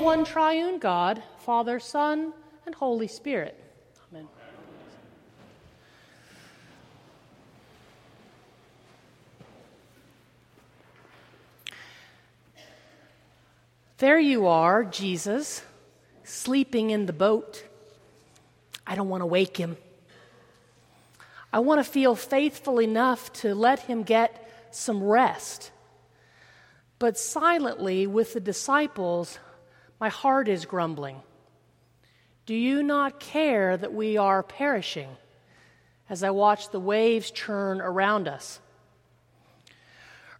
one triune God, Father, Son, and Holy Spirit. Amen. There you are, Jesus, sleeping in the boat. I don't want to wake him. I want to feel faithful enough to let him get some rest. But silently with the disciples, my heart is grumbling. Do you not care that we are perishing as I watch the waves churn around us?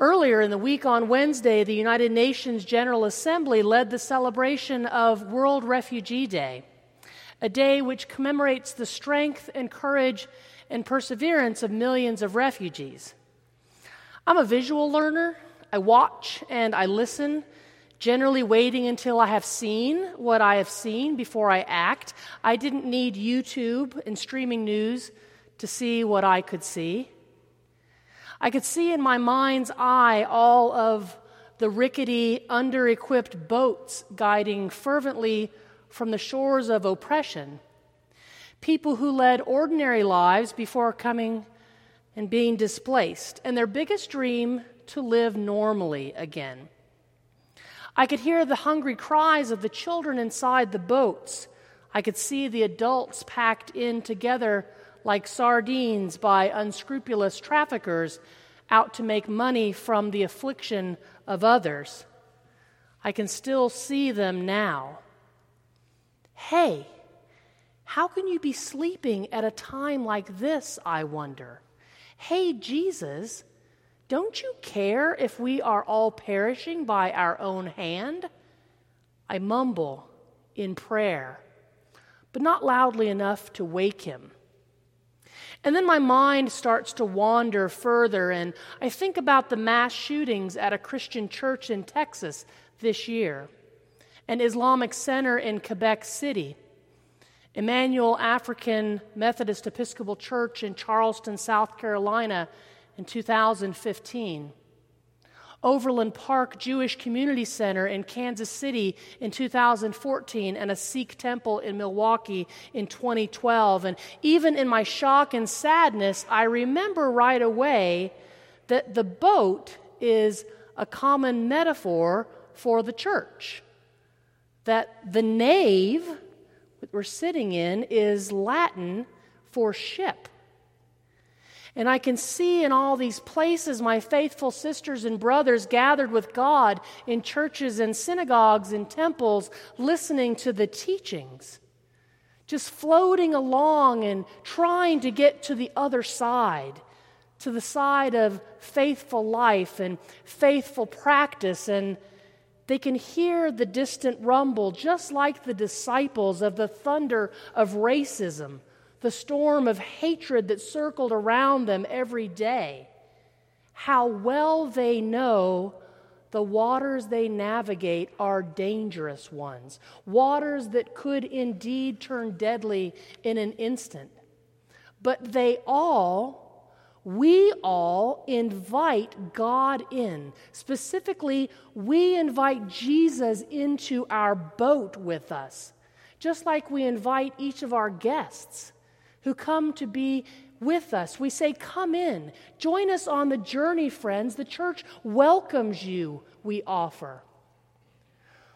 Earlier in the week on Wednesday, the United Nations General Assembly led the celebration of World Refugee Day, a day which commemorates the strength and courage and perseverance of millions of refugees. I'm a visual learner. I watch and I listen, generally waiting until I have seen what I have seen before I act. I didn't need YouTube and streaming news to see what I could see. I could see in my mind's eye all of the rickety, under equipped boats guiding fervently from the shores of oppression. People who led ordinary lives before coming and being displaced, and their biggest dream to live normally again. I could hear the hungry cries of the children inside the boats. I could see the adults packed in together like sardines by unscrupulous traffickers out to make money from the affliction of others. I can still see them now. Hey, how can you be sleeping at a time like this, I wonder? Hey, Jesus, don't you care if we are all perishing by our own hand? I mumble in prayer, but not loudly enough to wake him. And then my mind starts to wander further, and I think about the mass shootings at a Christian church in Texas this year, an Islamic center in Quebec City, Emanuel African Methodist Episcopal Church in Charleston, South Carolina in 2015. Overland Park Jewish Community Center in Kansas City in 2014 and a Sikh temple in Milwaukee in 2012. And even in my shock and sadness, I remember right away that the boat is a common metaphor for the church. That the nave that we're sitting in is Latin for ship. And I can see in all these places my faithful sisters and brothers gathered with God in churches and synagogues and temples, listening to the teachings, just floating along and trying to get to the other side, to the side of faithful life and faithful practice. And they can hear the distant rumble, just like the disciples, of the thunder of racism the storm of hatred that circled around them every day. How well they know the waters they navigate are dangerous ones, waters that could indeed turn deadly in an instant. But they all, we all invite God in. Specifically, we invite Jesus into our boat with us, just like we invite each of our guests who come to be with us. We say, Come in, join us on the journey, friends. The church welcomes you, we offer.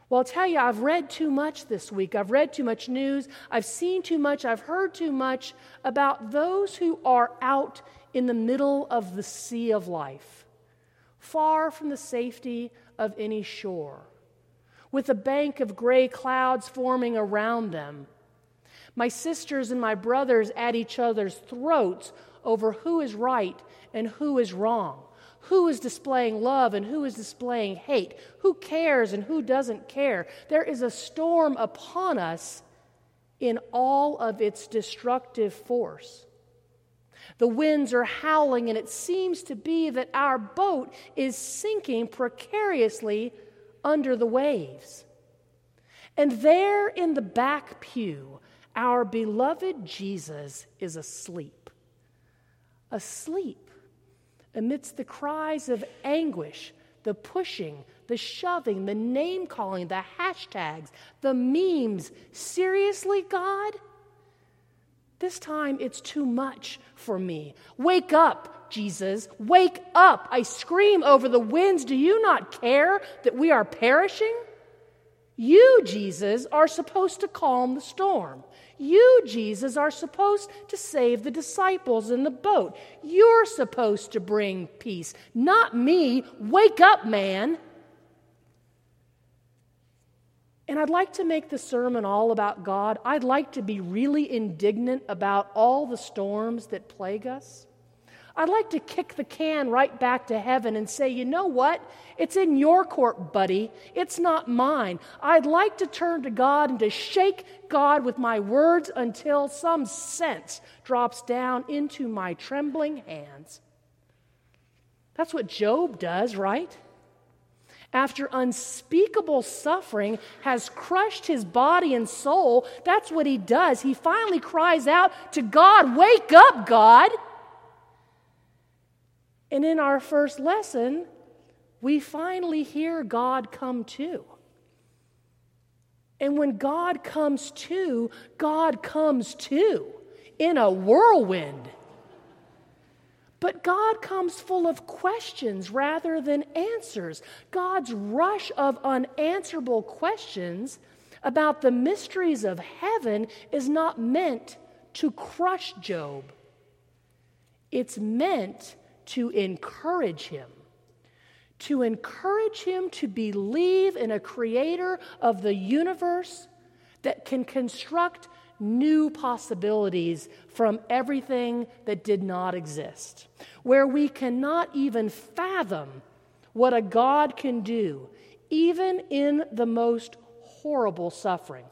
Well, I'll tell you, I've read too much this week. I've read too much news. I've seen too much. I've heard too much about those who are out in the middle of the sea of life, far from the safety of any shore, with a bank of gray clouds forming around them my sisters and my brothers at each other's throats over who is right and who is wrong, who is displaying love and who is displaying hate, who cares and who doesn't care. There is a storm upon us in all of its destructive force. The winds are howling, and it seems to be that our boat is sinking precariously under the waves. And there in the back pew, our beloved Jesus is asleep. Asleep amidst the cries of anguish, the pushing, the shoving, the name calling, the hashtags, the memes. Seriously, God? This time it's too much for me. Wake up, Jesus. Wake up. I scream over the winds. Do you not care that we are perishing? You, Jesus, are supposed to calm the storm. You, Jesus, are supposed to save the disciples in the boat. You're supposed to bring peace, not me. Wake up, man. And I'd like to make the sermon all about God. I'd like to be really indignant about all the storms that plague us. I'd like to kick the can right back to heaven and say, you know what? It's in your court, buddy. It's not mine. I'd like to turn to God and to shake God with my words until some sense drops down into my trembling hands. That's what Job does, right? After unspeakable suffering has crushed his body and soul, that's what he does. He finally cries out to God, Wake up, God! And in our first lesson, we finally hear God come to. And when God comes to, God comes to in a whirlwind. But God comes full of questions rather than answers. God's rush of unanswerable questions about the mysteries of heaven is not meant to crush Job, it's meant to encourage him. To encourage him to believe in a creator of the universe that can construct new possibilities from everything that did not exist, where we cannot even fathom what a God can do, even in the most horrible suffering.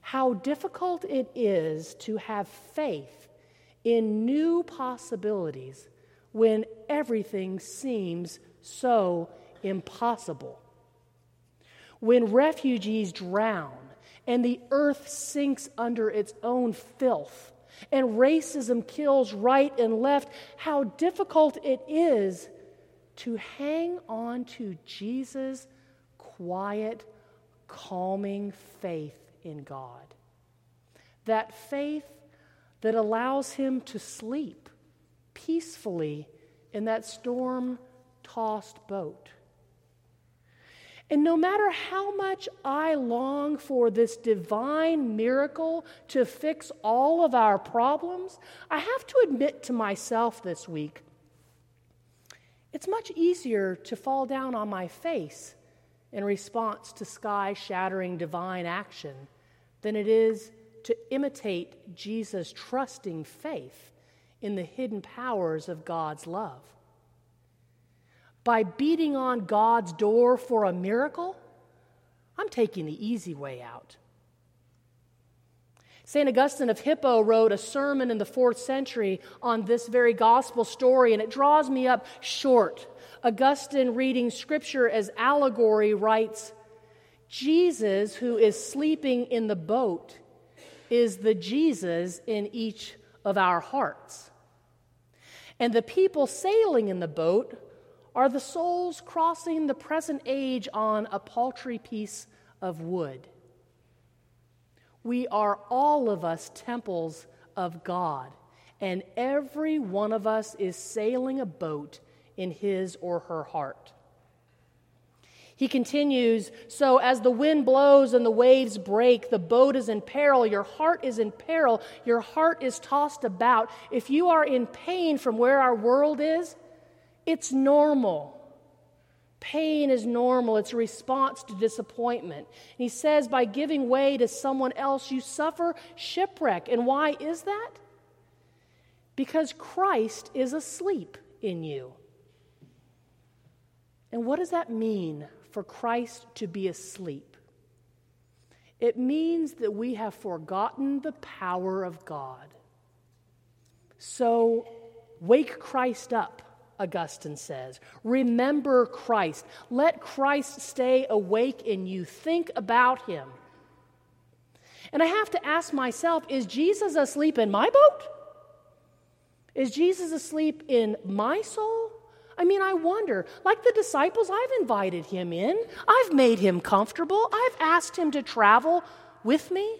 How difficult it is to have faith in new possibilities when everything seems so impossible. When refugees drown and the earth sinks under its own filth and racism kills right and left, how difficult it is to hang on to Jesus' quiet, calming faith in God. That faith that allows him to sleep peacefully in that storm tossed boat. And no matter how much I long for this divine miracle to fix all of our problems, I have to admit to myself this week it's much easier to fall down on my face in response to sky shattering divine action than it is to imitate Jesus' trusting faith in the hidden powers of God's love. By beating on God's door for a miracle, I'm taking the easy way out. St. Augustine of Hippo wrote a sermon in the fourth century on this very gospel story, and it draws me up short. Augustine, reading scripture as allegory, writes Jesus, who is sleeping in the boat, is the Jesus in each of our hearts. And the people sailing in the boat are the souls crossing the present age on a paltry piece of wood. We are all of us temples of God, and every one of us is sailing a boat in his or her heart. He continues So, as the wind blows and the waves break, the boat is in peril, your heart is in peril, your heart is tossed about. If you are in pain from where our world is, it's normal. Pain is normal, it's a response to disappointment. And he says, by giving way to someone else, you suffer shipwreck. And why is that? Because Christ is asleep in you. And what does that mean for Christ to be asleep. It means that we have forgotten the power of God. So, wake Christ up, Augustine says. Remember Christ. Let Christ stay awake in you. Think about him. And I have to ask myself is Jesus asleep in my boat? Is Jesus asleep in my soul? I mean, I wonder, like the disciples, I've invited him in, I've made him comfortable, I've asked him to travel with me,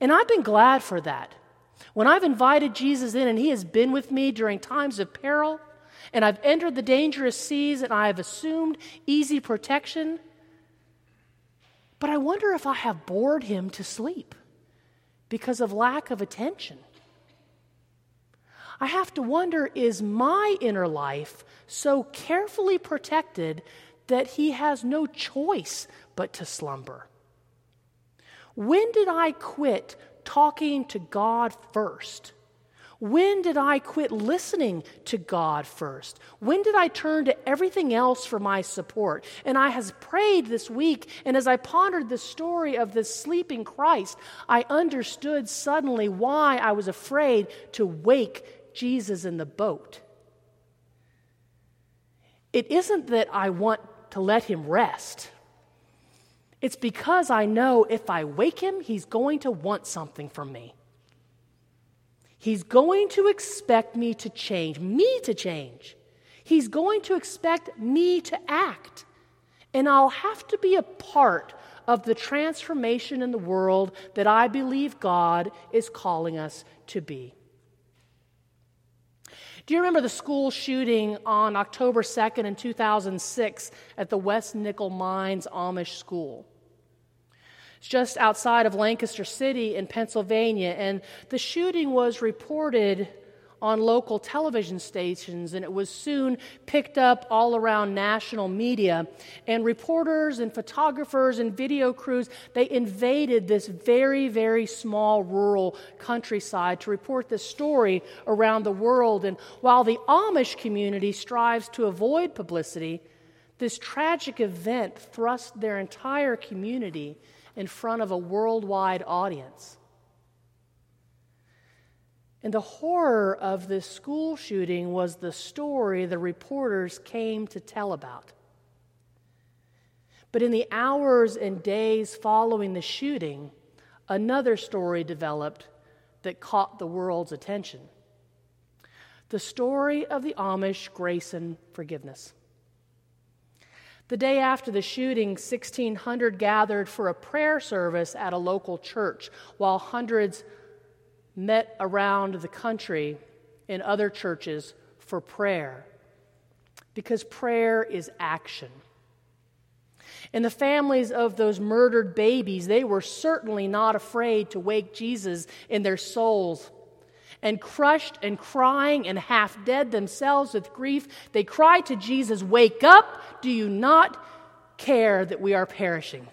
and I've been glad for that. When I've invited Jesus in and he has been with me during times of peril, and I've entered the dangerous seas and I have assumed easy protection, but I wonder if I have bored him to sleep because of lack of attention. I have to wonder is my inner life so carefully protected that he has no choice but to slumber? When did I quit talking to God first? When did I quit listening to God first? When did I turn to everything else for my support? And I has prayed this week, and as I pondered the story of the sleeping Christ, I understood suddenly why I was afraid to wake Jesus in the boat. It isn't that I want to let him rest. It's because I know if I wake him, he's going to want something from me. He's going to expect me to change, me to change. He's going to expect me to act. And I'll have to be a part of the transformation in the world that I believe God is calling us to be. Do you remember the school shooting on October 2nd in 2006 at the West Nickel Mines Amish School? It's just outside of Lancaster City in Pennsylvania, and the shooting was reported on local television stations, and it was soon picked up all around national media. And reporters and photographers and video crews, they invaded this very, very small rural countryside to report this story around the world. And while the Amish community strives to avoid publicity, this tragic event thrust their entire community in front of a worldwide audience. And the horror of this school shooting was the story the reporters came to tell about. But in the hours and days following the shooting, another story developed that caught the world's attention the story of the Amish grace and forgiveness. The day after the shooting, 1,600 gathered for a prayer service at a local church, while hundreds met around the country in other churches for prayer. Because prayer is action. And the families of those murdered babies, they were certainly not afraid to wake Jesus in their souls and crushed and crying and half dead themselves with grief, they cried to Jesus, Wake up! Do you not care that we are perishing?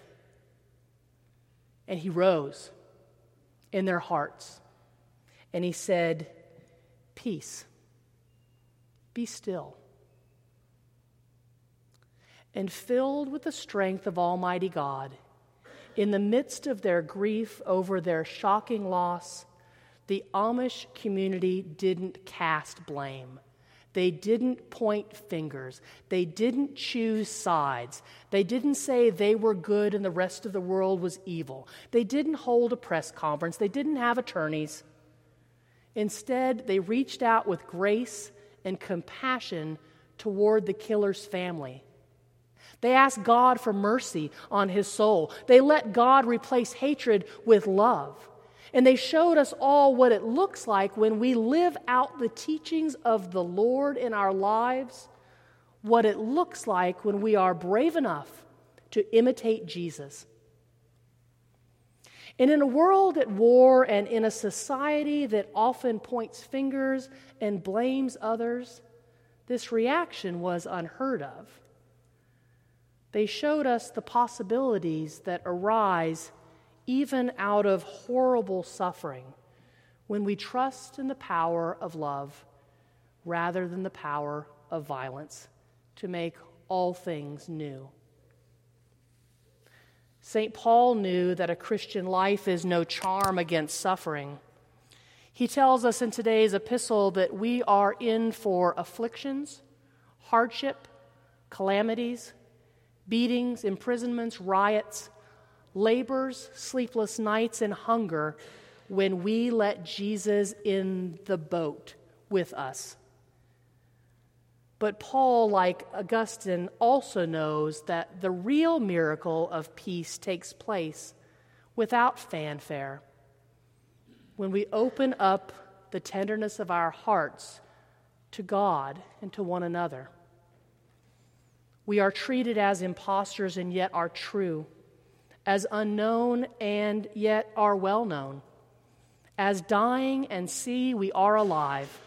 And he rose in their hearts and he said, Peace, be still. And filled with the strength of Almighty God, in the midst of their grief over their shocking loss, the Amish community didn't cast blame. They didn't point fingers. They didn't choose sides. They didn't say they were good and the rest of the world was evil. They didn't hold a press conference. They didn't have attorneys. Instead, they reached out with grace and compassion toward the killer's family. They asked God for mercy on his soul. They let God replace hatred with love. And they showed us all what it looks like when we live out the teachings of the Lord in our lives, what it looks like when we are brave enough to imitate Jesus. And in a world at war and in a society that often points fingers and blames others, this reaction was unheard of. They showed us the possibilities that arise even out of horrible suffering, when we trust in the power of love rather than the power of violence to make all things new. St. Paul knew that a Christian life is no charm against suffering. He tells us in today's epistle that we are in for afflictions, hardship, calamities, beatings, imprisonments, riots, labors, sleepless nights, and hunger when we let Jesus in the boat with us. But Paul, like Augustine, also knows that the real miracle of peace takes place without fanfare. When we open up the tenderness of our hearts to God and to one another, we are treated as impostors and yet are true, as unknown and yet are well known, as dying and see we are alive,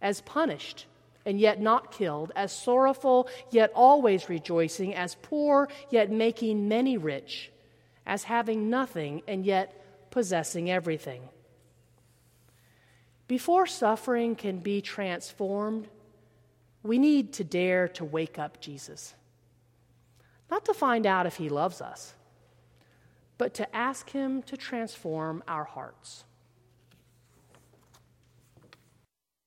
as punished and yet not killed, as sorrowful, yet always rejoicing, as poor, yet making many rich, as having nothing, and yet possessing everything. Before suffering can be transformed, we need to dare to wake up Jesus. Not to find out if he loves us, but to ask him to transform our hearts.